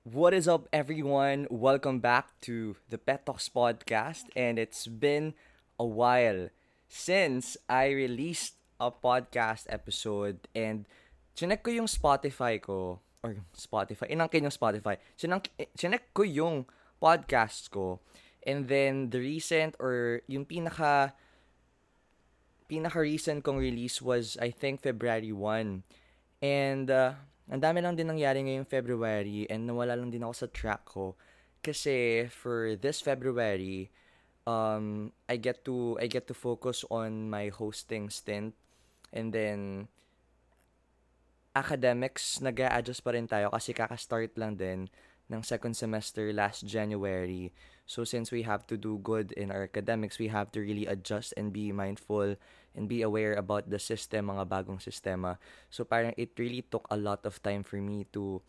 What is up, everyone? Welcome back to the Pet Talks podcast, and it's been a while since I released a podcast episode and chinek ko yung Spotify ko or Spotify, inangkin yung Spotify. Chinek, chinek ko yung podcast ko and then the recent or yung pinaka pinaka recent kong release was I think February 1 and uh, ang dami lang din nangyari ngayong February and nawala lang din ako sa track ko. Kasi for this February, um, I get to I get to focus on my hosting stint and then academics nag adjust pa rin tayo kasi kaka-start lang din ng second semester last January. So since we have to do good in our academics, we have to really adjust and be mindful and be aware about the system, mga bagong sistema. So parang it really took a lot of time for me to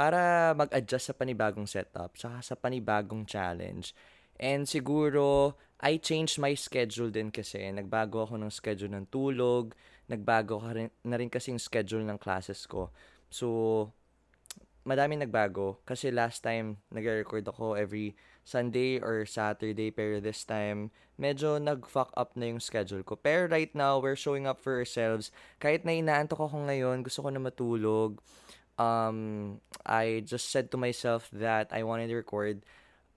para mag-adjust sa panibagong setup, saka sa panibagong challenge. And siguro, I changed my schedule din kasi. Nagbago ako ng schedule ng tulog, nagbago na rin kasi yung schedule ng classes ko. So, madami nagbago kasi last time nag-record ako every Sunday or Saturday pero this time medyo nag-fuck up na yung schedule ko. Pero right now, we're showing up for ourselves. Kahit na inaantok ako ngayon, gusto ko na matulog. Um, I just said to myself that I wanted to record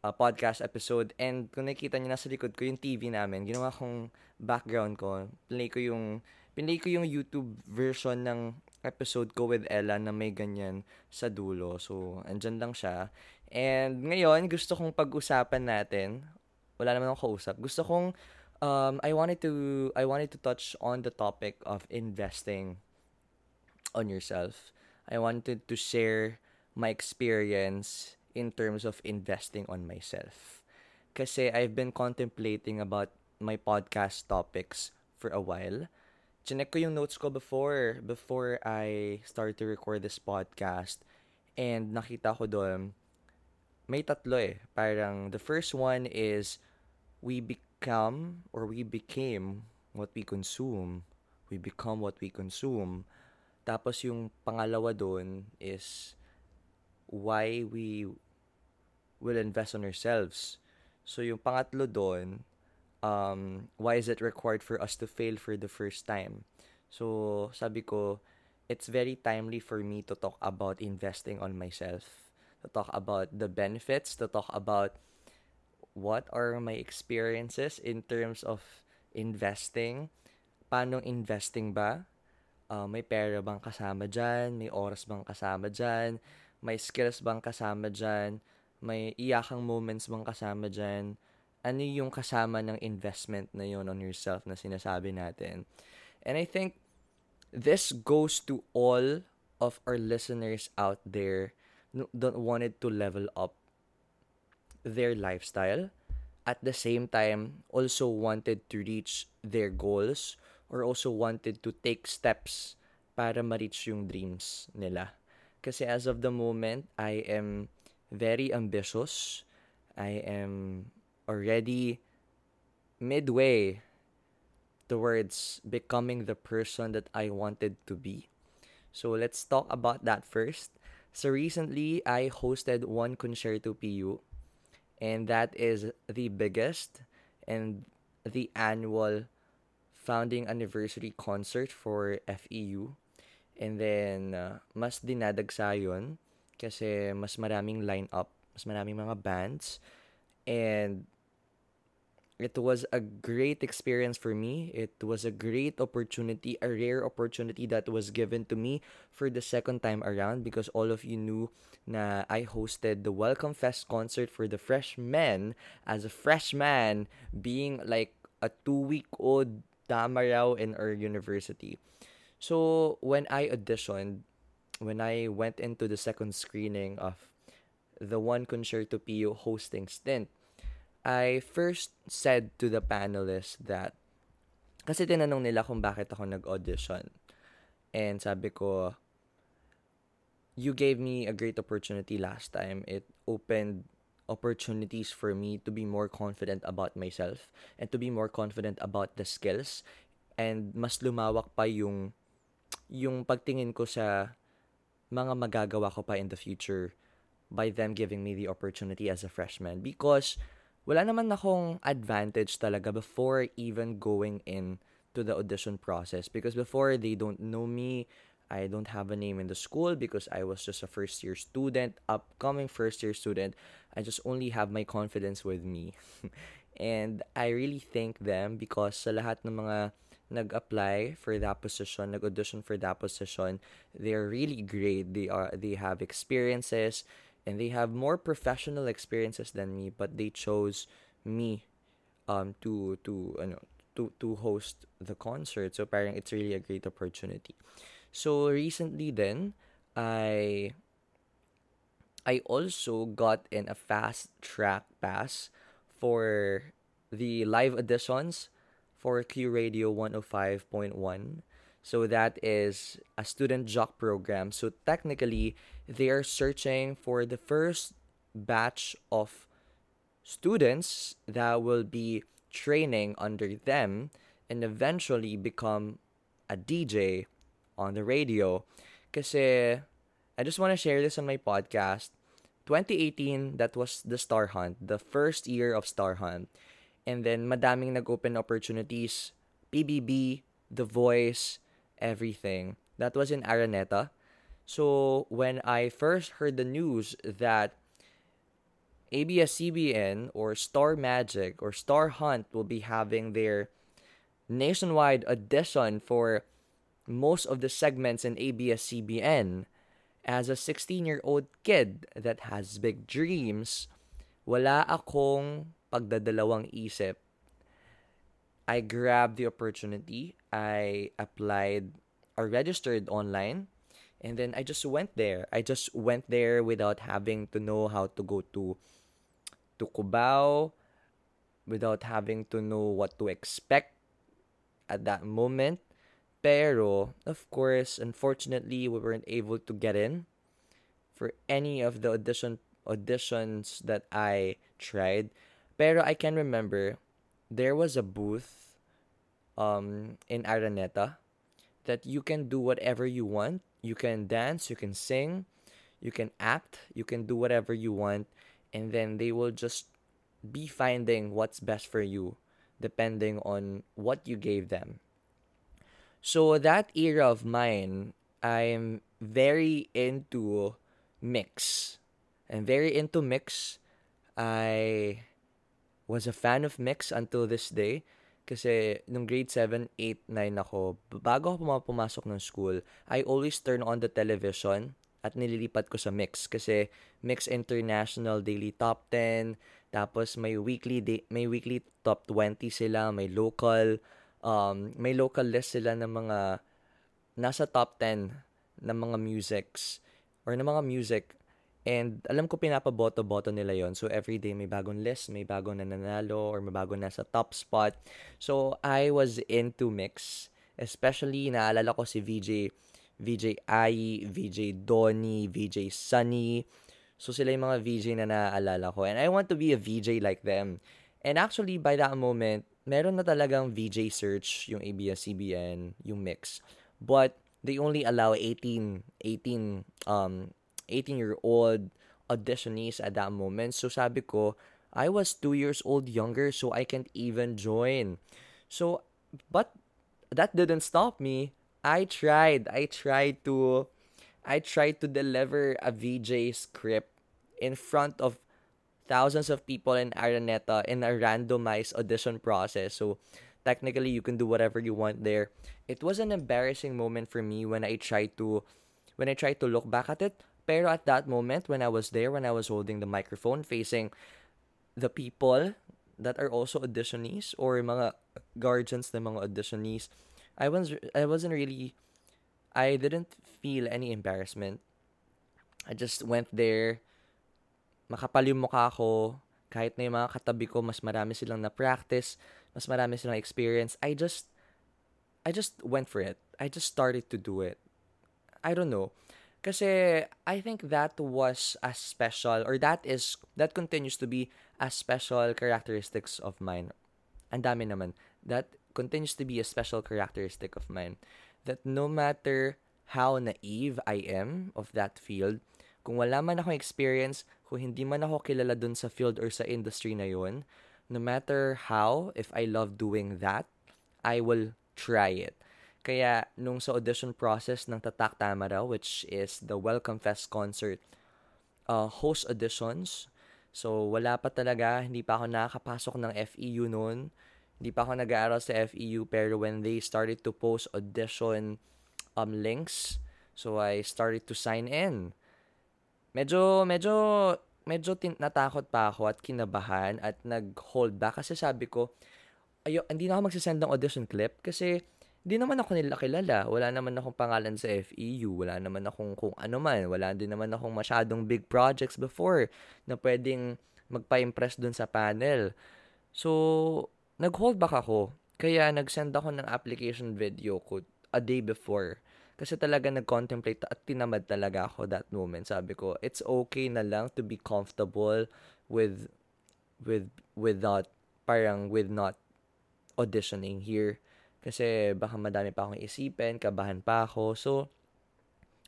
a podcast episode and kung nakikita niyo nasa likod ko yung TV namin, ginawa kong background ko. Play ko yung pinlay ko yung YouTube version ng episode ko with Ella na may ganyan sa dulo. So, andyan lang siya. And ngayon, gusto kong pag-usapan natin. Wala naman akong kausap. Gusto kong um, I wanted to I wanted to touch on the topic of investing on yourself. I wanted to share my experience in terms of investing on myself. Kasi I've been contemplating about my podcast topics for a while chinek ko yung notes ko before, before I start to record this podcast. And nakita ko doon, may tatlo eh. Parang the first one is, we become or we became what we consume. We become what we consume. Tapos yung pangalawa doon is, why we will invest on ourselves. So yung pangatlo doon, um, why is it required for us to fail for the first time? So, sabi ko, it's very timely for me to talk about investing on myself, to talk about the benefits, to talk about what are my experiences in terms of investing, paano investing ba, uh, may pera bang kasama dyan, may oras bang kasama dyan, may skills bang kasama dyan, may iyakang moments bang kasama dyan, ano yung kasama ng investment na yon on yourself na sinasabi natin. And I think this goes to all of our listeners out there that wanted to level up their lifestyle at the same time also wanted to reach their goals or also wanted to take steps para ma-reach yung dreams nila. Kasi as of the moment, I am very ambitious. I am already midway towards becoming the person that I wanted to be. So let's talk about that first. So recently, I hosted one Concerto PU, and that is the biggest and the annual founding anniversary concert for FEU. And then, uh, mas dinadagsa yun kasi mas maraming line-up, mas maraming mga bands. And it was a great experience for me. It was a great opportunity, a rare opportunity that was given to me for the second time around because all of you knew na I hosted the Welcome Fest concert for the freshmen as a freshman being like a two-week-old tamaraw in our university. So when I auditioned, when I went into the second screening of the One Concerto PU hosting stint, I first said to the panelists that, kasi tinanong nila kung bakit ako nag-audition. And sabi ko, you gave me a great opportunity last time. It opened opportunities for me to be more confident about myself and to be more confident about the skills and mas lumawak pa yung yung pagtingin ko sa mga magagawa ko pa in the future by them giving me the opportunity as a freshman because wala naman akong advantage talaga before even going in to the audition process because before they don't know me I don't have a name in the school because I was just a first year student upcoming first year student. I just only have my confidence with me. And I really thank them because sa lahat ng mga nag-apply for that position, nag-audition for that position, they're really great. They are they have experiences and they have more professional experiences than me, but they chose me um to to ano to to host the concert. So parang it's really a great opportunity. So recently then I I also got in a fast track pass for the live editions for Q Radio 105.1. So that is a student jock program. So technically, they are searching for the first batch of students that will be training under them and eventually become a DJ on the radio. Kasi I just want to share this on my podcast. 2018, that was the Star Hunt, the first year of Star Hunt. And then, madaming nag-open opportunities. PBB, The Voice, everything. That was in Araneta. So, when I first heard the news that ABS-CBN or Star Magic or Star Hunt will be having their nationwide audition for most of the segments in ABS-CBN, as a 16-year-old kid that has big dreams, wala akong pagdadalawang isip, I grabbed the opportunity. I applied or registered online and then I just went there. I just went there without having to know how to go to to Cubao, without having to know what to expect at that moment. Pero, of course, unfortunately, we weren't able to get in for any of the audition auditions that I tried. Pero I can remember there was a booth um in Araneta that you can do whatever you want. You can dance, you can sing, you can act, you can do whatever you want and then they will just be finding what's best for you depending on what you gave them. So that era of mine, I'm very into mix. I'm very into mix. I was a fan of mix until this day. Kasi nung grade 7, 8, 9 ako, bago ako pumasok ng school, I always turn on the television at nililipat ko sa mix. Kasi mix international daily top 10, tapos may weekly day, may weekly top 20 sila, may local um may local list sila ng mga nasa top 10 ng mga musics or ng mga music And alam ko pinapaboto-boto nila yon So every day may bagong list, may bagong nananalo or may bagong nasa top spot. So I was into mix. Especially naalala ko si VJ VJ Ai, VJ Donny, VJ Sunny. So sila yung mga VJ na naaalala ko. And I want to be a VJ like them. And actually by that moment, meron na talagang VJ search yung ABS-CBN, yung mix. But they only allow 18 18 um 18-year-old auditionees at that moment. So sabi ko, I was two years old younger, so I can't even join. So, but that didn't stop me. I tried. I tried to, I tried to deliver a VJ script in front of thousands of people in Araneta in a randomized audition process. So, technically, you can do whatever you want there. It was an embarrassing moment for me when I tried to, when I tried to look back at it. Pero at that moment, when I was there, when I was holding the microphone facing the people that are also auditionees or mga guardians ng mga auditionees, I was I wasn't really I didn't feel any embarrassment. I just went there, makapal yung mukha ko, kahit na yung mga katabi ko, mas marami silang na-practice, mas marami silang experience. I just, I just went for it. I just started to do it. I don't know. Kasi I think that was a special or that is that continues to be a special characteristics of mine. Ang dami naman. That continues to be a special characteristic of mine. That no matter how naive I am of that field, Kung wala man akong experience, kung hindi man ako kilala dun sa field or sa industry na yun, no matter how, if I love doing that, I will try it. Kaya nung sa audition process ng Tatak Tamara, which is the Welcome Fest concert, uh, host auditions, so wala pa talaga, hindi pa ako nakakapasok ng FEU noon. Hindi pa ako nag-aaral sa FEU, pero when they started to post audition um, links, so I started to sign in. Medyo, medyo, medyo tin- natakot pa ako at kinabahan at nag-hold back. Kasi sabi ko, ayo, hindi na ako magsisend ng audition clip kasi hindi naman ako nila kilala. Wala naman akong pangalan sa FEU. Wala naman akong kung ano man. Wala din naman akong masyadong big projects before na pwedeng magpa-impress dun sa panel. So, nag-hold back ako. Kaya nag-send ako ng application video ko a day before. Kasi talaga nag-contemplate at tinamad talaga ako that moment. Sabi ko, it's okay na lang to be comfortable with with with not parang with not auditioning here. Kasi baka madami pa akong isipin, kabahan pa ako. So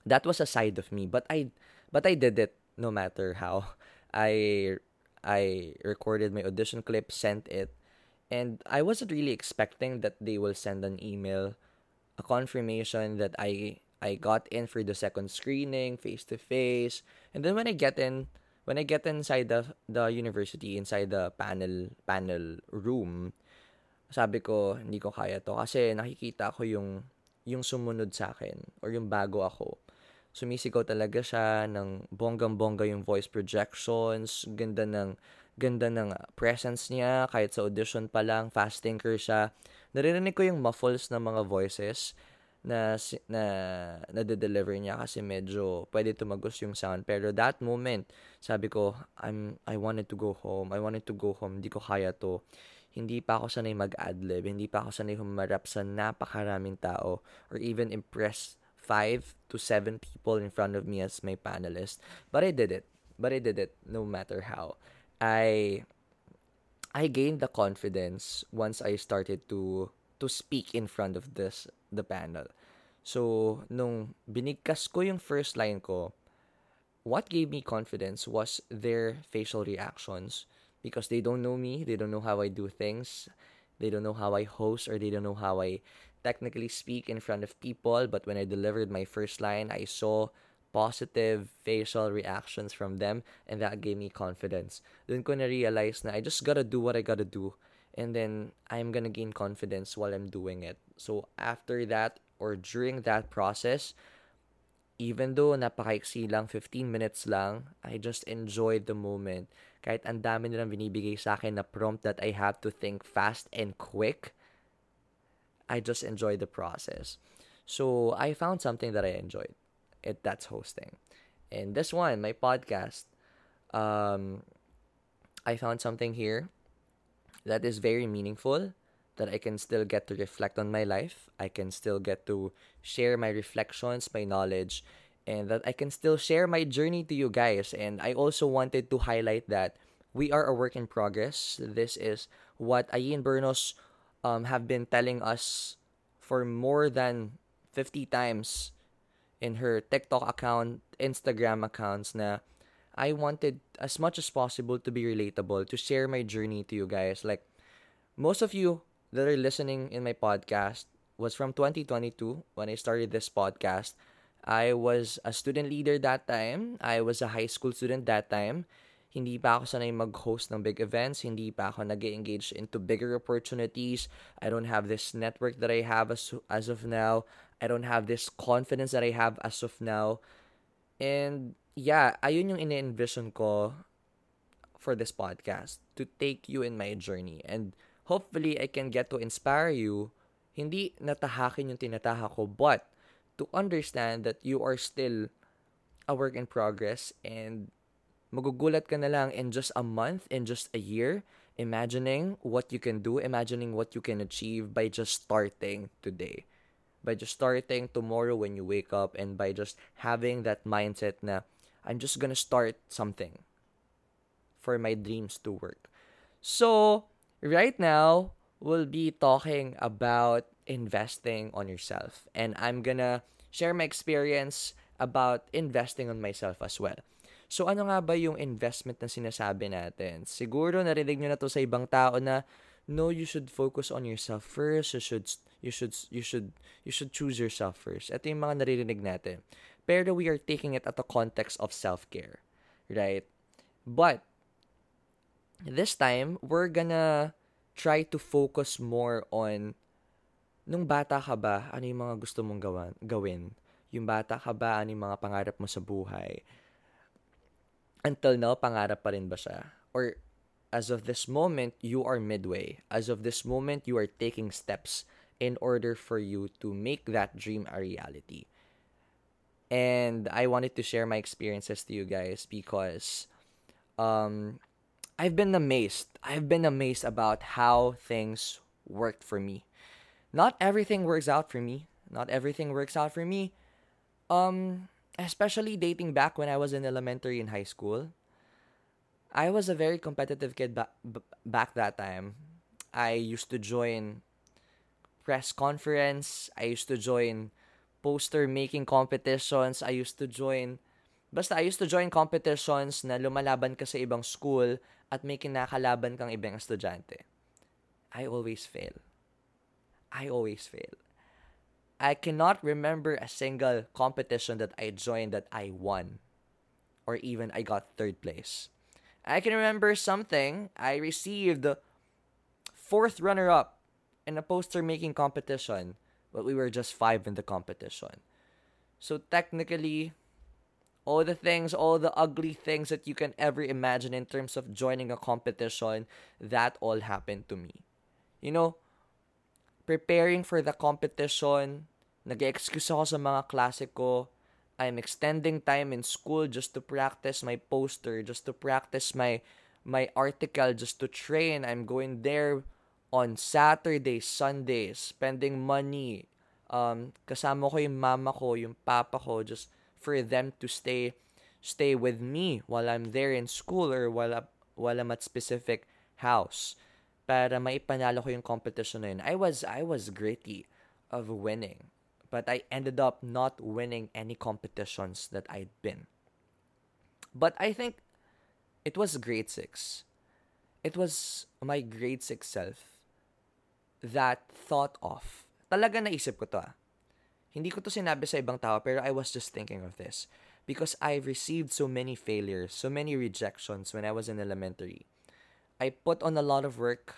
that was a side of me, but I but I did it no matter how. I I recorded my audition clip, sent it, and I wasn't really expecting that they will send an email a confirmation that I I got in for the second screening face to face. And then when I get in when I get inside the the university inside the panel panel room, sabi ko hindi ko kaya to. Kasi nakikita ko yung yung sumunod sa akin or yung bago ako. Sumisigaw talaga siya ng bonggang-bongga yung voice projections, ganda ng ganda ng presence niya. Kahit sa audition pa lang, fast thinker siya. Naririnig ko yung muffles ng mga voices na na nade-deliver niya kasi medyo pwede tumagos yung sound. Pero that moment sabi ko I'm I wanted to go home. I wanted to go home. Hindi ko kaya to hindi pa ako sanay mag-adlib hindi pa ako sanay humarap sa napakaraming tao or even impress five to seven people in front of me as my panelist. But I did it. But I did it no matter how. I I gained the confidence once I started to to speak in front of this the panel. So, nung binigkas ko yung first line ko, what gave me confidence was their facial reactions because they don't know me, they don't know how I do things, they don't know how I host or they don't know how I technically speak in front of people, but when I delivered my first line, I saw positive facial reactions from them and that gave me confidence. Then ko na-realize na I just gotta do what I gotta do and then I'm gonna gain confidence while I'm doing it. So after that or during that process, even though napakaiksi lang, 15 minutes lang, I just enjoyed the moment. Kahit ang dami nilang binibigay sa akin na prompt that I have to think fast and quick, I just enjoy the process. So I found something that I enjoyed it that's hosting. And this one, my podcast, um, I found something here that is very meaningful that I can still get to reflect on my life. I can still get to share my reflections, my knowledge, and that I can still share my journey to you guys. And I also wanted to highlight that we are a work in progress. This is what Ayin Bernos um, have been telling us for more than 50 times in her TikTok account, Instagram accounts na I wanted as much as possible to be relatable, to share my journey to you guys. Like most of you that are listening in my podcast was from 2022 when I started this podcast. I was a student leader that time. I was a high school student that time. Hindi pa ako sanay mag-host ng big events. Hindi pa ako nag engage into bigger opportunities. I don't have this network that I have as, as of now. I don't have this confidence that I have as of now. And yeah, ayun yung ine-envision ko for this podcast to take you in my journey and hopefully I can get to inspire you hindi natahakin yung tinataha ko but to understand that you are still a work in progress and magugulat ka na lang in just a month, in just a year, imagining what you can do, imagining what you can achieve by just starting today. By just starting tomorrow when you wake up and by just having that mindset na I'm just gonna start something for my dreams to work. So, right now, we'll be talking about investing on yourself. And I'm gonna share my experience about investing on myself as well. So ano nga ba yung investment na sinasabi natin? Siguro narinig nyo na to sa ibang tao na no you should focus on yourself first you should you should you should you should choose yourself first ito yung mga naririnig natin pero we are taking it at the context of self-care right but this time we're gonna try to focus more on nung bata ka ba ano yung mga gusto mong gawan, gawin yung bata ka ba ano yung mga pangarap mo sa buhay until now pangarap pa rin ba siya or as of this moment, you are midway. As of this moment, you are taking steps in order for you to make that dream a reality. And I wanted to share my experiences to you guys because um, I've been amazed. I've been amazed about how things worked for me. Not everything works out for me. Not everything works out for me. Um, especially dating back when I was in elementary and high school. I was a very competitive kid ba- b- back that time. I used to join press conference. I used to join poster making competitions. I used to join basta I used to join competitions na lumalaban ka sa ibang school at may kinakalaban kang ibang estudyante. I always fail. I always fail. I cannot remember a single competition that I joined that I won or even I got third place. I can remember something. I received fourth runner up in a poster making competition, but we were just five in the competition. So technically, all the things, all the ugly things that you can ever imagine in terms of joining a competition, that all happened to me. You know, preparing for the competition, nag-excuse ako sa mga klase ko, I'm extending time in school just to practice my poster, just to practice my my article, just to train. I'm going there on Saturdays, Sundays, spending money. Um, kasama ko yung mama ko, yung papa ko, just for them to stay stay with me while I'm there in school or while, while I'm at specific house para maipanalo ko yung competition na yun. I was, I was gritty of winning but I ended up not winning any competitions that I'd been. But I think it was grade 6. It was my grade 6 self that thought of. Talaga naisip ko to ah. Hindi ko to sinabi sa ibang tao pero I was just thinking of this because I received so many failures, so many rejections when I was in elementary. I put on a lot of work.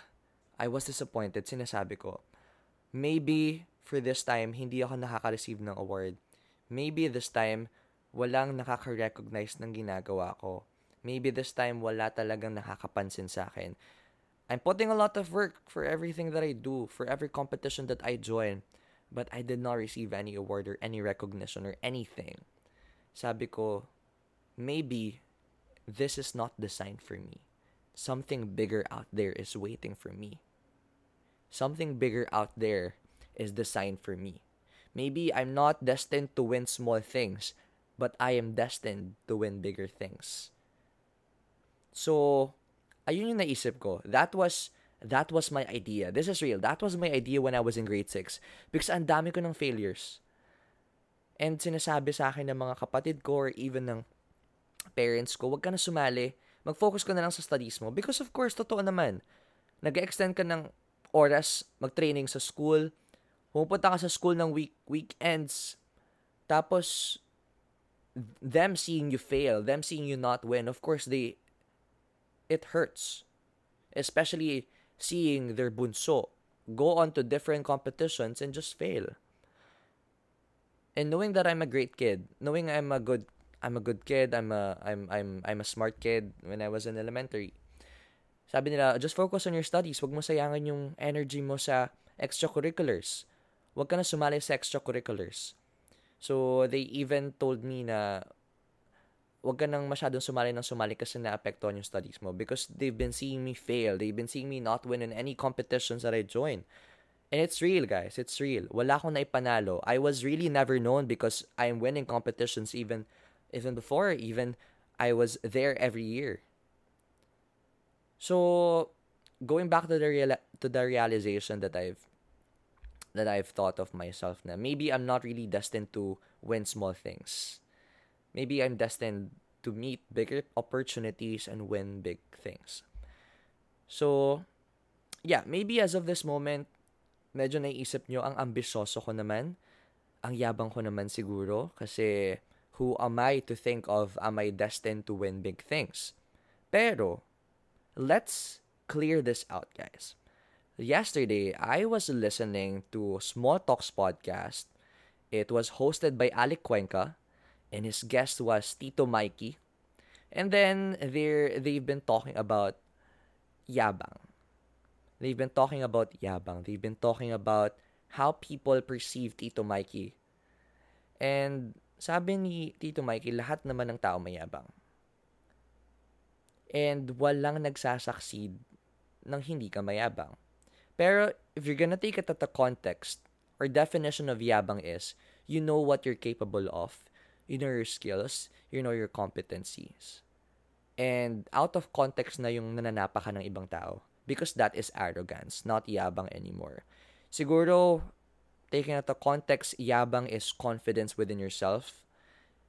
I was disappointed, sinasabi ko. Maybe for this time, hindi ako nakaka-receive ng award. Maybe this time, walang nakaka-recognize ng ginagawa ko. Maybe this time, wala talagang nakakapansin sa akin. I'm putting a lot of work for everything that I do, for every competition that I join. But I did not receive any award or any recognition or anything. Sabi ko, maybe this is not designed for me. Something bigger out there is waiting for me. Something bigger out there is designed for me. Maybe I'm not destined to win small things, but I am destined to win bigger things. So, ayun yung naisip ko. That was that was my idea. This is real. That was my idea when I was in grade 6 because ang dami ko ng failures. And sinasabi sa akin ng mga kapatid ko or even ng parents ko, wag ka na sumali. Mag-focus ka na lang sa studies mo. Because of course, totoo naman. Nag-extend ka ng oras mag-training sa school, Pumupunta ka sa school ng week weekends. Tapos them seeing you fail, them seeing you not win, of course they it hurts. Especially seeing their bunso go on to different competitions and just fail. And knowing that I'm a great kid, knowing I'm a good I'm a good kid, I'm a I'm I'm I'm a smart kid when I was in elementary. Sabi nila, just focus on your studies. Huwag mo sayangin yung energy mo sa extracurriculars wag ka na sumali sa extracurriculars. So, they even told me na wag ka nang masyadong sumali ng sumali kasi naapektuhan yung studies mo because they've been seeing me fail. They've been seeing me not win in any competitions that I join. And it's real, guys. It's real. Wala akong naipanalo. I was really never known because I'm winning competitions even even before. Even I was there every year. So, going back to the real to the realization that I've that I've thought of myself na maybe I'm not really destined to win small things. maybe I'm destined to meet bigger opportunities and win big things. So, yeah, maybe as of this moment, medyo naiisip nyo, ang ambisyoso ko naman, ang yabang ko naman siguro, kasi who am I to think of, am I destined to win big things? Pero, let's clear this out, guys. Yesterday, I was listening to Small Talks podcast. It was hosted by Alec Cuenca, and his guest was Tito Mikey. And then they they've been talking about yabang. They've been talking about yabang. They've been talking about how people perceive Tito Mikey. And sabi ni Tito Mikey, lahat naman ng tao mayabang. And walang nagsasucceed nang hindi ka mayabang. Pero if you're gonna take it at the context or definition of yabang is, you know what you're capable of you know your skills, you know your competencies. And out of context na yung nananapa ka ng ibang tao. Because that is arrogance, not yabang anymore. Siguro, taking out the context, yabang is confidence within yourself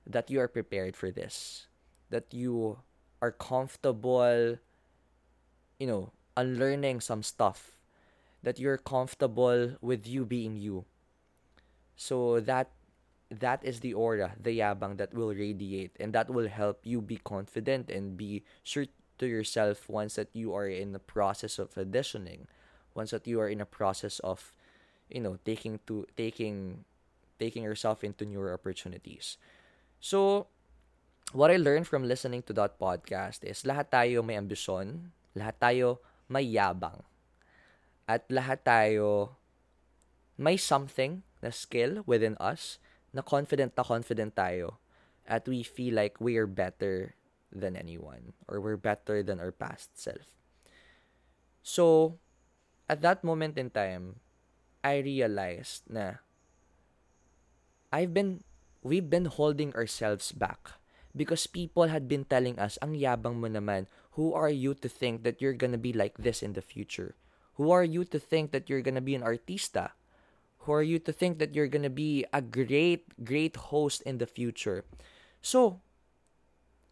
that you are prepared for this. That you are comfortable, you know, unlearning some stuff. That you're comfortable with you being you. So that that is the aura, the yabang that will radiate and that will help you be confident and be sure to yourself once that you are in the process of auditioning, once that you are in a process of, you know, taking to taking taking yourself into newer opportunities. So, what I learned from listening to that podcast is lahat tayo may ambisyon, lahat tayo may yabang, at lahat tayo may something na skill within us na confident na confident tayo at we feel like we are better than anyone or we're better than our past self. So, at that moment in time, I realized na I've been we've been holding ourselves back because people had been telling us ang yabang mo naman who are you to think that you're gonna be like this in the future who are you to think that you're gonna be an artista who are you to think that you're gonna be a great, great host in the future? So,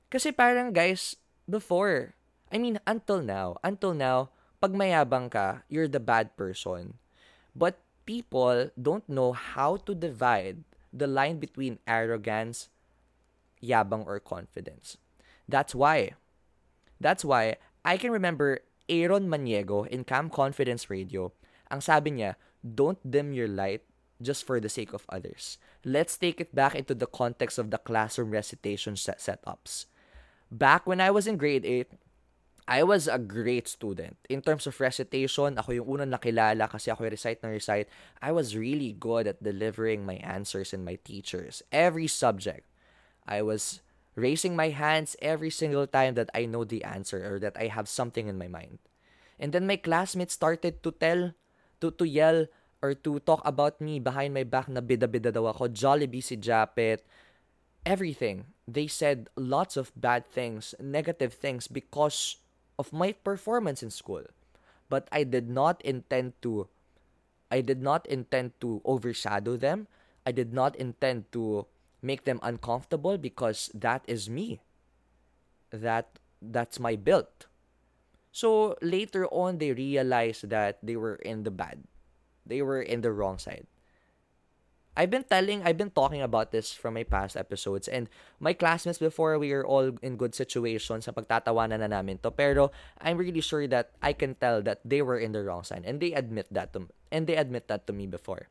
kasi parang guys, before, I mean, until now, until now, pag mayabang ka, you're the bad person. But people don't know how to divide the line between arrogance, yabang, or confidence. That's why, that's why I can remember Aaron Maniego in Cam Confidence Radio, ang sabi niya, don't dim your light just for the sake of others. Let's take it back into the context of the classroom recitation set- setups. Back when I was in grade 8, I was a great student. In terms of recitation, ako yung unang nakilala kasi ako recite na recite. I was really good at delivering my answers and my teachers. Every subject. I was raising my hands every single time that I know the answer or that I have something in my mind. And then my classmates started to tell to, to yell or to talk about me behind my back na bida-bida daw ako, Jollibee si Japet, everything. They said lots of bad things, negative things because of my performance in school. But I did not intend to I did not intend to overshadow them. I did not intend to make them uncomfortable because that is me. That that's my build. So later on, they realized that they were in the bad. They were in the wrong side. I've been telling, I've been talking about this from my past episodes and my classmates before, we are all in good situations sa pagtatawanan na namin to. Pero I'm really sure that I can tell that they were in the wrong side and they admit that to, and they admit that to me before.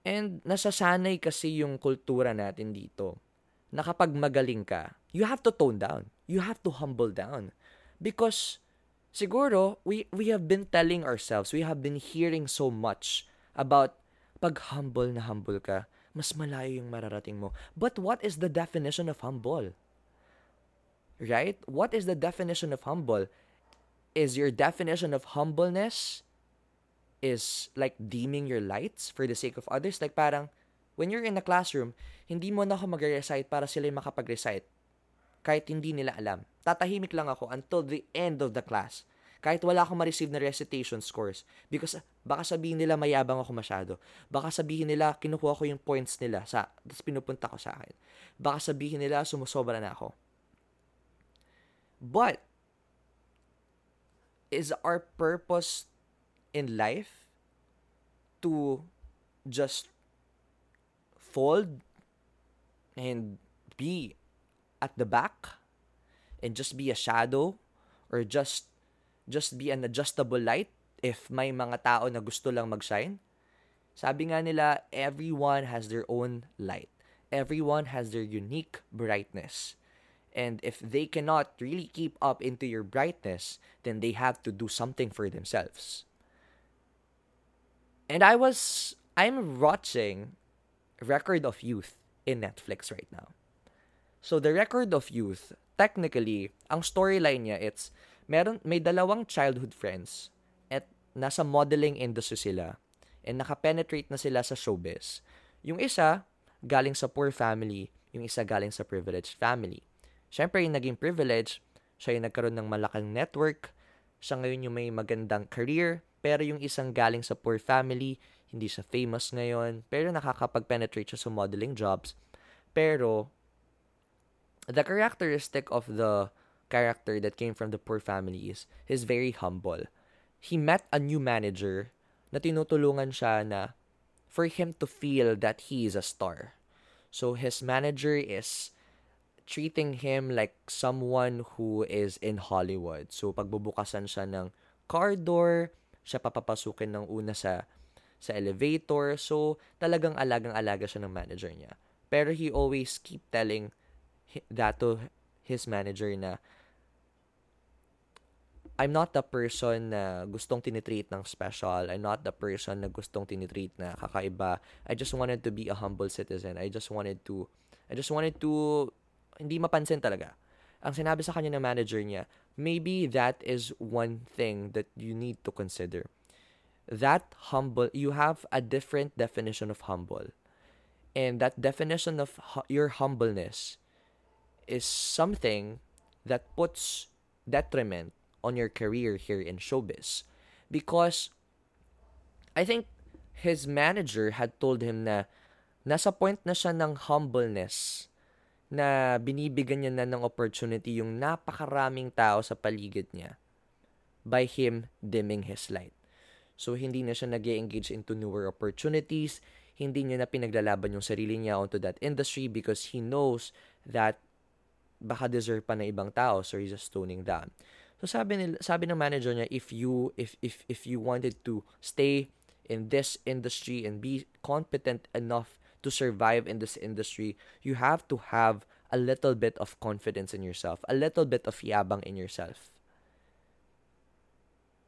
And nasasanay kasi yung kultura natin dito na kapag magaling ka, you have to tone down. You have to humble down. Because siguro we we have been telling ourselves, we have been hearing so much about pag humble na humble ka, mas malayo yung mararating mo. But what is the definition of humble? Right? What is the definition of humble? Is your definition of humbleness is like dimming your lights for the sake of others? Like parang, when you're in a classroom, hindi mo na ako mag-recite para sila makapag-recite kahit hindi nila alam. Tatahimik lang ako until the end of the class. Kahit wala akong ma-receive na recitation scores. Because baka sabihin nila mayabang ako masyado. Baka sabihin nila kinukuha ko yung points nila sa tapos pinupunta ko sa akin. Baka sabihin nila sumusobra na ako. But is our purpose in life to just fold and be at the back and just be a shadow or just just be an adjustable light if may mga tao na gusto lang mag-shine. Sabi nga nila, everyone has their own light. Everyone has their unique brightness. And if they cannot really keep up into your brightness, then they have to do something for themselves. And I was I'm watching Record of Youth in Netflix right now. So the Record of Youth, technically, ang storyline niya it's meron may dalawang childhood friends at nasa modeling industry sila and nakapenetrate na sila sa showbiz. Yung isa galing sa poor family, yung isa galing sa privileged family. Siyempre, yung naging privilege, siya yung nagkaroon ng malaking network, siya ngayon yung may magandang career, pero yung isang galing sa poor family, hindi siya famous ngayon, pero nakakapag-penetrate siya sa modeling jobs. Pero, the characteristic of the character that came from the poor family is he's very humble. He met a new manager na tinutulungan siya na for him to feel that he is a star. So his manager is treating him like someone who is in Hollywood. So pagbubukasan siya ng car door, siya papapasukin ng una sa sa elevator. So talagang alagang-alaga siya ng manager niya. Pero he always keep telling that to his manager na I'm not the person na gustong tinitreat ng special. I'm not the person na gustong tinitreat na kakaiba. I just wanted to be a humble citizen. I just wanted to, I just wanted to, hindi mapansin talaga. Ang sinabi sa kanya ng manager niya, maybe that is one thing that you need to consider. That humble, you have a different definition of humble. And that definition of hu- your humbleness is something that puts detriment on your career here in showbiz. Because I think his manager had told him na nasa point na siya ng humbleness na binibigyan niya na ng opportunity yung napakaraming tao sa paligid niya by him dimming his light. So, hindi na siya nag engage into newer opportunities. Hindi niya na pinaglalaban yung sarili niya onto that industry because he knows that baka deserve pa na ibang tao so he's just toning down. So sabi nila, sabi ng manager niya if you if if if you wanted to stay in this industry and be competent enough to survive in this industry, you have to have a little bit of confidence in yourself, a little bit of yabang in yourself.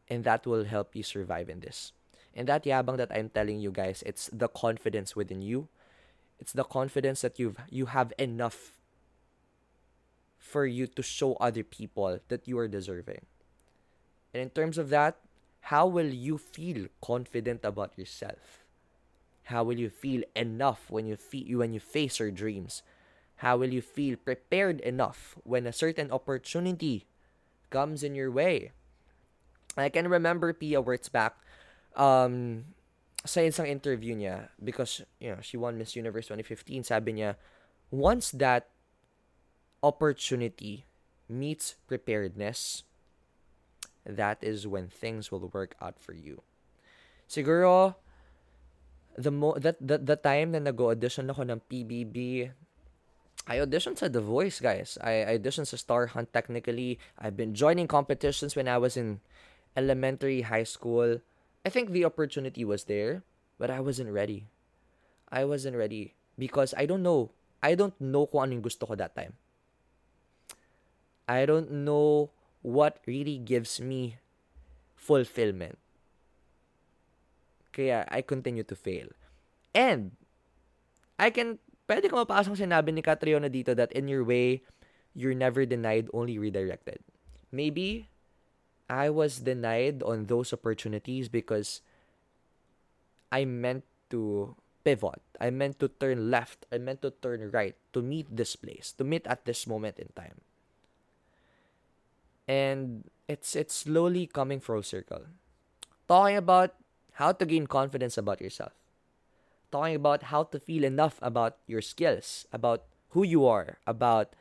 And that will help you survive in this. And that yabang that I'm telling you guys, it's the confidence within you. It's the confidence that you've you have enough for you to show other people that you are deserving. And in terms of that, how will you feel confident about yourself? How will you feel enough when you feel when you face your dreams? How will you feel prepared enough when a certain opportunity comes in your way? I can remember Pia Words back um, sa isang interview niya because you know she won Miss Universe 2015 sabi niya once that opportunity meets preparedness, that is when things will work out for you. Siguro, the mo that, that the time na nag-audition ako ng PBB, I auditioned sa The Voice, guys. I, I auditioned sa Star Hunt technically. I've been joining competitions when I was in elementary, high school. I think the opportunity was there, but I wasn't ready. I wasn't ready because I don't know. I don't know kung anong gusto ko that time. I don't know what really gives me fulfillment. Kaya I continue to fail. And I can pwede ko mapasang sinabi ni Catriona dito that in your way, you're never denied, only redirected. Maybe I was denied on those opportunities because I meant to pivot. I meant to turn left. I meant to turn right to meet this place, to meet at this moment in time. And it's it's slowly coming full circle. Talking about how to gain confidence about yourself. Talking about how to feel enough about your skills, about who you are, about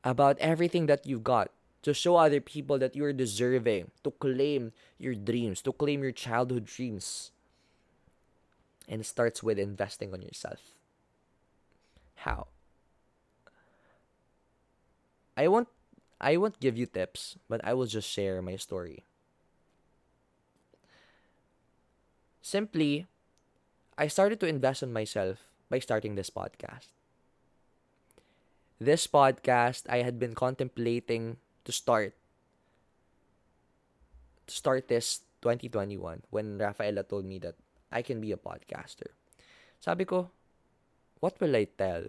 about everything that you've got to show other people that you're deserving, to claim your dreams, to claim your childhood dreams. And it starts with investing on yourself. How? I won't I won't give you tips, but I will just share my story. Simply, I started to invest in myself by starting this podcast. This podcast I had been contemplating to start to start this 2021 when Rafaela told me that I can be a podcaster. Sabi ko, what will I tell?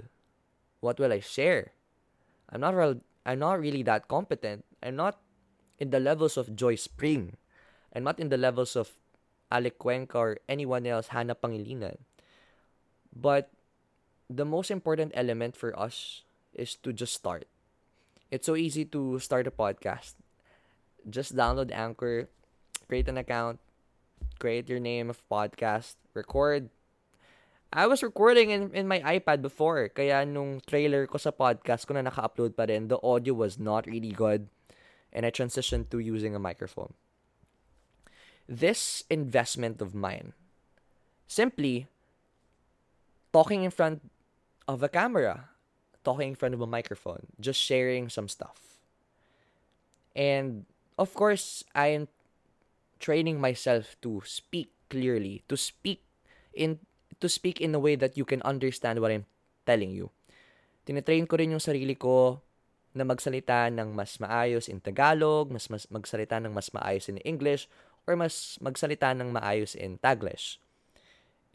What will I share? I'm not real, I'm not really that competent. I'm not in the levels of Joy Spring. I'm not in the levels of Alec Cuenca or anyone else, Hannah Pangilinan. But the most important element for us is to just start. It's so easy to start a podcast. Just download Anchor, create an account, create your name of podcast, record. I was recording in, in my iPad before, kaya nung trailer ko sa podcast ko na naka-upload pa rin, the audio was not really good, and I transitioned to using a microphone. This investment of mine, simply talking in front of a camera, talking in front of a microphone, just sharing some stuff. And of course, I am training myself to speak clearly, to speak in to speak in a way that you can understand what I'm telling you. Tinetrain ko rin yung sarili ko na magsalita ng mas maayos in Tagalog, mas, mas magsalita ng mas maayos in English, or mas magsalita ng maayos in Taglish.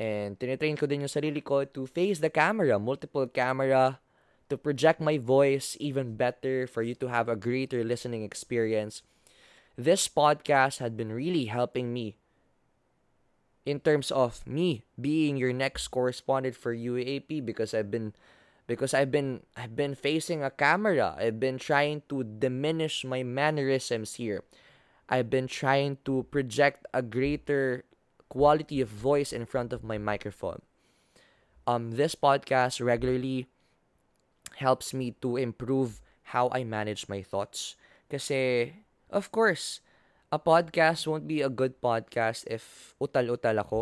And tinetrain ko din yung sarili ko to face the camera, multiple camera, to project my voice even better for you to have a greater listening experience. This podcast had been really helping me in terms of me being your next correspondent for UAP because I've been because I've been I've been facing a camera. I've been trying to diminish my mannerisms here. I've been trying to project a greater quality of voice in front of my microphone. Um this podcast regularly helps me to improve how I manage my thoughts. Kasi of course, a podcast won't be a good podcast if utal-utal ako,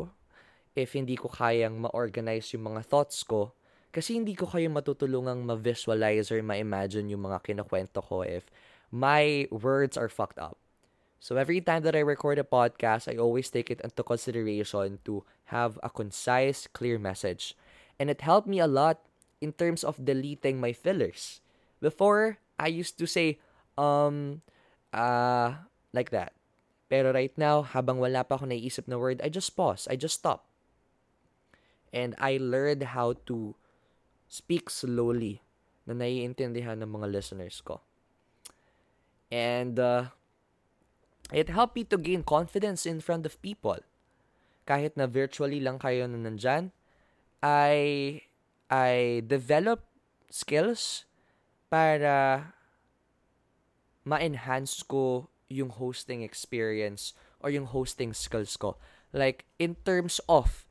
if hindi ko kayang ma-organize yung mga thoughts ko, kasi hindi ko kayo matutulungang ma-visualize or ma-imagine yung mga kinakwento ko if my words are fucked up. So every time that I record a podcast, I always take it into consideration to have a concise, clear message. And it helped me a lot in terms of deleting my fillers. Before, I used to say, um, uh, like that. Pero right now, habang wala pa ako naiisip na word, I just pause. I just stop. And I learned how to speak slowly na naiintindihan ng mga listeners ko. And uh, it helped me to gain confidence in front of people. Kahit na virtually lang kayo na nandyan, I, I develop skills para ma-enhance ko yung hosting experience or yung hosting skills ko. Like, in terms of,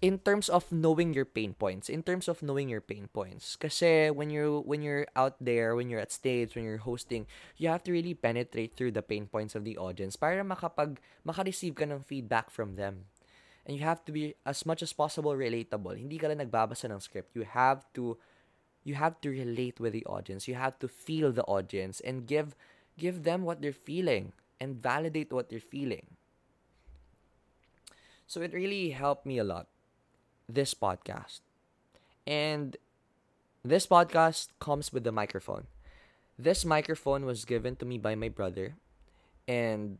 in terms of knowing your pain points, in terms of knowing your pain points. Kasi when you when you're out there, when you're at stage, when you're hosting, you have to really penetrate through the pain points of the audience para makapag maka-receive ka ng feedback from them. And you have to be as much as possible relatable. Hindi ka lang nagbabasa ng script. You have to you have to relate with the audience. You have to feel the audience and give give them what they're feeling and validate what they're feeling. So it really helped me a lot, this podcast. And this podcast comes with the microphone. This microphone was given to me by my brother, and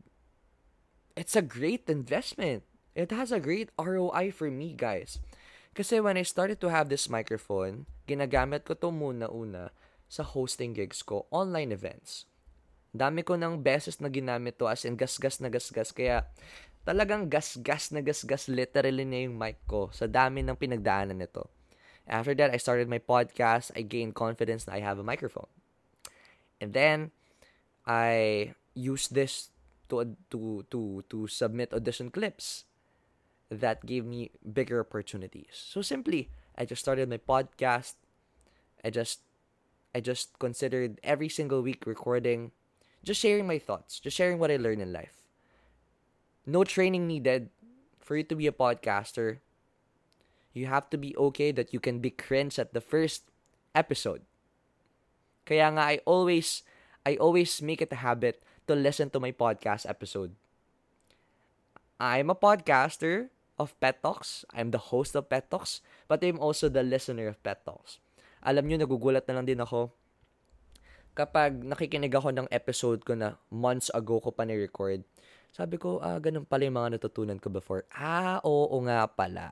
it's a great investment. It has a great ROI for me, guys. Kasi when I started to have this microphone, ginagamit ko to muna-una sa hosting gigs ko, online events. Dami ko ng beses na ginamit to as in gasgas na gasgas. Kaya talagang gasgas na gasgas literally na yung mic ko sa dami ng pinagdaanan nito. After that, I started my podcast. I gained confidence na I have a microphone. And then, I use this to to to to submit audition clips that gave me bigger opportunities. So simply, I just started my podcast. I just I just considered every single week recording, just sharing my thoughts, just sharing what I learned in life. No training needed for you to be a podcaster. You have to be okay that you can be cringe at the first episode. Kaya nga I always I always make it a habit to listen to my podcast episode. I'm a podcaster of Pet Talks. I'm the host of Pet Talks, but I'm also the listener of Pet Talks. Alam nyo, nagugulat na lang din ako kapag nakikinig ako ng episode ko na months ago ko pa ni-record. Sabi ko, ah, ganun pala yung mga natutunan ko before. Ah, oo nga pala.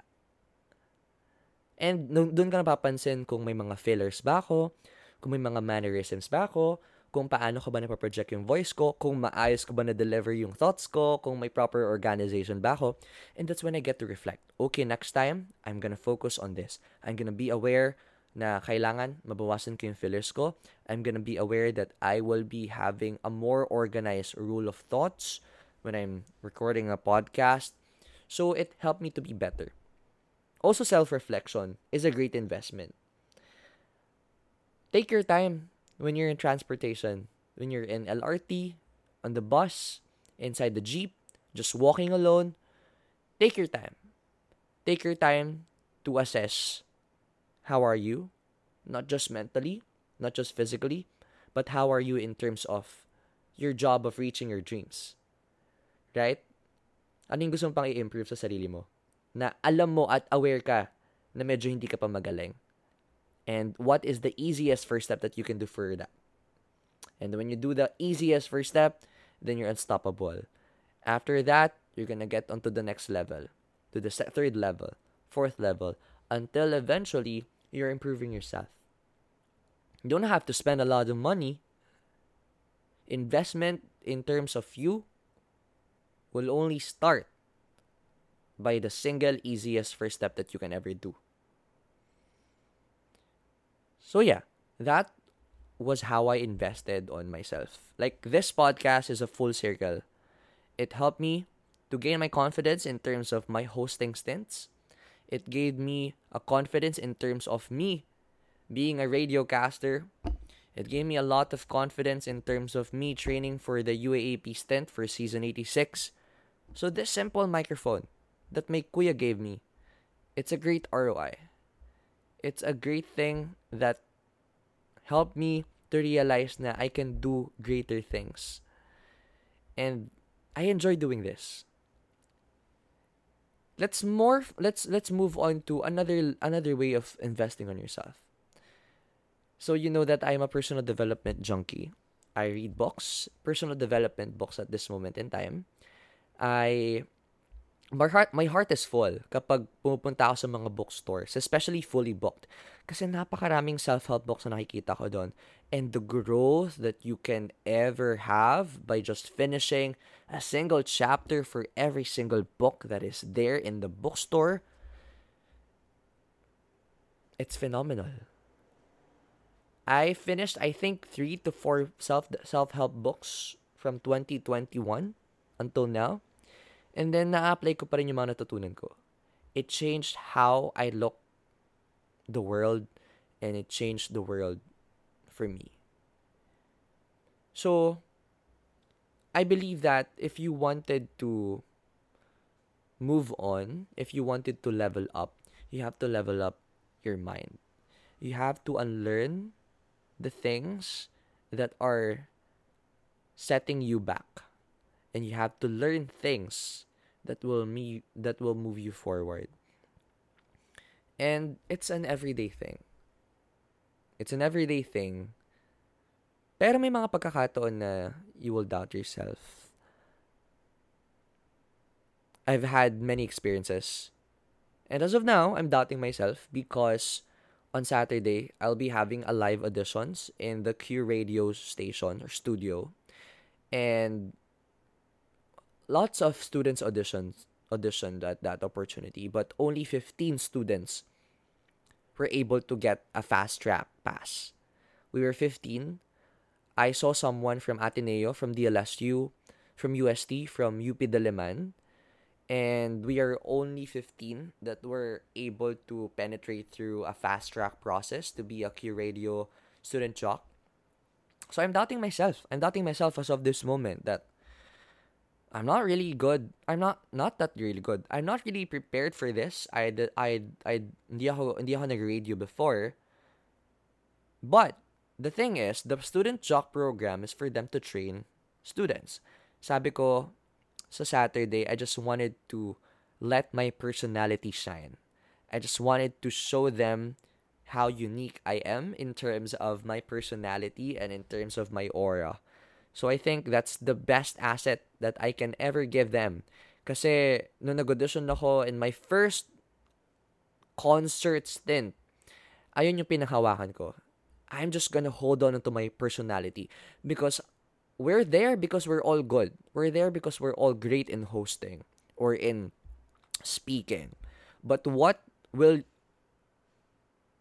And doon ka napapansin kung may mga fillers ba ako, kung may mga mannerisms ba ako, kung paano ko ba napaproject yung voice ko, kung maayos ko ba na-deliver yung thoughts ko, kung may proper organization ba ako. And that's when I get to reflect. Okay, next time, I'm gonna focus on this. I'm gonna be aware na kailangan mabawasan ko yung fillers ko. I'm gonna be aware that I will be having a more organized rule of thoughts when I'm recording a podcast. So it helped me to be better. Also, self-reflection is a great investment take your time when you're in transportation, when you're in LRT, on the bus, inside the jeep, just walking alone. Take your time. Take your time to assess how are you, not just mentally, not just physically, but how are you in terms of your job of reaching your dreams. Right? Ano yung gusto mong pang i-improve sa sarili mo? Na alam mo at aware ka na medyo hindi ka pa magaling and what is the easiest first step that you can do for that. And when you do the easiest first step, then you're unstoppable. After that, you're to get onto the next level, to the third level, fourth level, until eventually you're improving yourself. You don't have to spend a lot of money. Investment in terms of you will only start by the single easiest first step that you can ever do. So yeah, that was how I invested on myself. Like this podcast is a full circle. It helped me to gain my confidence in terms of my hosting stints. It gave me a confidence in terms of me being a radio caster. It gave me a lot of confidence in terms of me training for the UAAP stint for season 86. So this simple microphone that my kuya gave me, it's a great ROI it's a great thing that helped me to realize that I can do greater things. And I enjoy doing this. Let's more let's let's move on to another another way of investing on yourself. So you know that I'm a personal development junkie. I read books, personal development books at this moment in time. I my heart, my heart is full kapag pumupunta ako sa mga bookstores, especially fully booked. Kasi napakaraming self-help books na nakikita ko doon. And the growth that you can ever have by just finishing a single chapter for every single book that is there in the bookstore, it's phenomenal. I finished, I think, three to four self self-help books from 2021 until now And then, na-apply ko pa rin yung mga natutunan ko. It changed how I look the world and it changed the world for me. So, I believe that if you wanted to move on, if you wanted to level up, you have to level up your mind. You have to unlearn the things that are setting you back and you have to learn things that will me that will move you forward. And it's an everyday thing. It's an everyday thing. Pero may mga pagkakataon na you will doubt yourself. I've had many experiences. And as of now, I'm doubting myself because on Saturday, I'll be having a live auditions in the Q Radio station or studio. And lots of students auditions auditioned at that opportunity, but only 15 students were able to get a fast track pass. We were 15. I saw someone from Ateneo, from DLSU, from UST, from UP Diliman, and we are only 15 that were able to penetrate through a fast track process to be a Q Radio student jock. So I'm doubting myself. I'm doubting myself as of this moment that I'm not really good. I'm not not that really good. I'm not really prepared for this. I I I hindi ako hindi ako nag-radio before. But the thing is, the student jock program is for them to train students. Sabi ko, sa Saturday, I just wanted to let my personality shine. I just wanted to show them how unique I am in terms of my personality and in terms of my aura. So I think that's the best asset that I can ever give them. Kasi nung nag-audition ako in my first concert stint, ayun yung pinanghawakan ko. I'm just gonna hold on to my personality because we're there because we're all good. We're there because we're all great in hosting or in speaking. But what will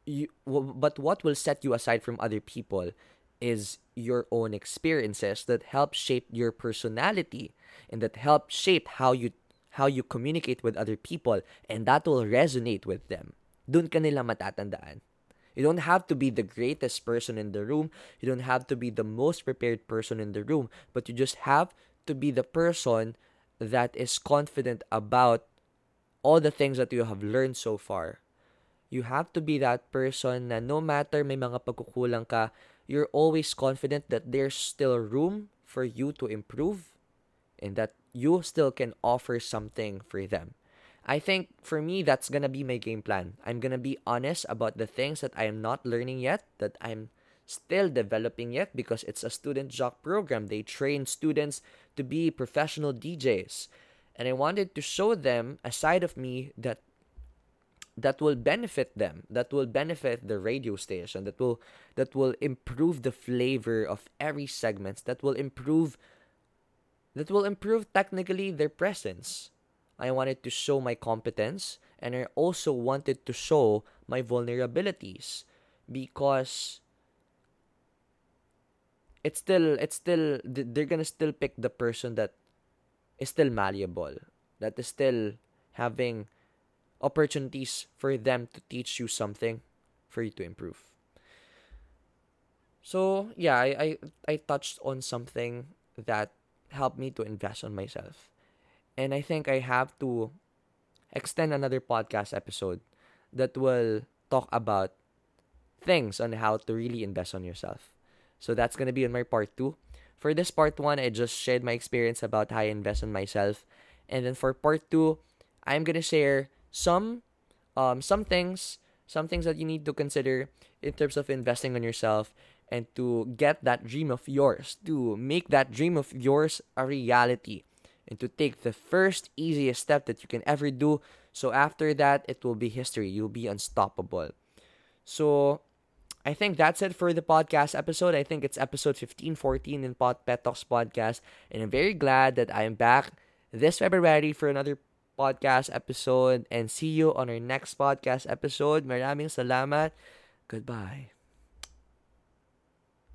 you but what will set you aside from other people is your own experiences that help shape your personality and that help shape how you how you communicate with other people and that will resonate with them. Dun ka nila matatandaan. You don't have to be the greatest person in the room. You don't have to be the most prepared person in the room, but you just have to be the person that is confident about all the things that you have learned so far. You have to be that person na no matter may mga pagkukulang ka, you're always confident that there's still room for you to improve and that you still can offer something for them. I think for me, that's gonna be my game plan. I'm gonna be honest about the things that I am not learning yet, that I'm still developing yet, because it's a student jock program. They train students to be professional DJs. And I wanted to show them a side of me that that will benefit them that will benefit the radio station that will that will improve the flavor of every segment that will improve that will improve technically their presence. I wanted to show my competence and I also wanted to show my vulnerabilities because it's still it's still they're gonna still pick the person that is still malleable that is still having opportunities for them to teach you something for you to improve so yeah i i, I touched on something that helped me to invest on myself and I think I have to extend another podcast episode that will talk about things on how to really invest on yourself. So that's to be in my part 2. For this part 1, I just shared my experience about how I invest in myself. And then for part 2, I'm to share some um some things, some things that you need to consider in terms of investing on yourself and to get that dream of yours, to make that dream of yours a reality and to take the first easiest step that you can ever do. So after that, it will be history. You'll be unstoppable. So I think that's it for the podcast episode. I think it's episode 1514 in Pot Pet Talks podcast. And I'm very glad that I am back this February for another podcast episode. And see you on our next podcast episode. Maraming salamat. Goodbye.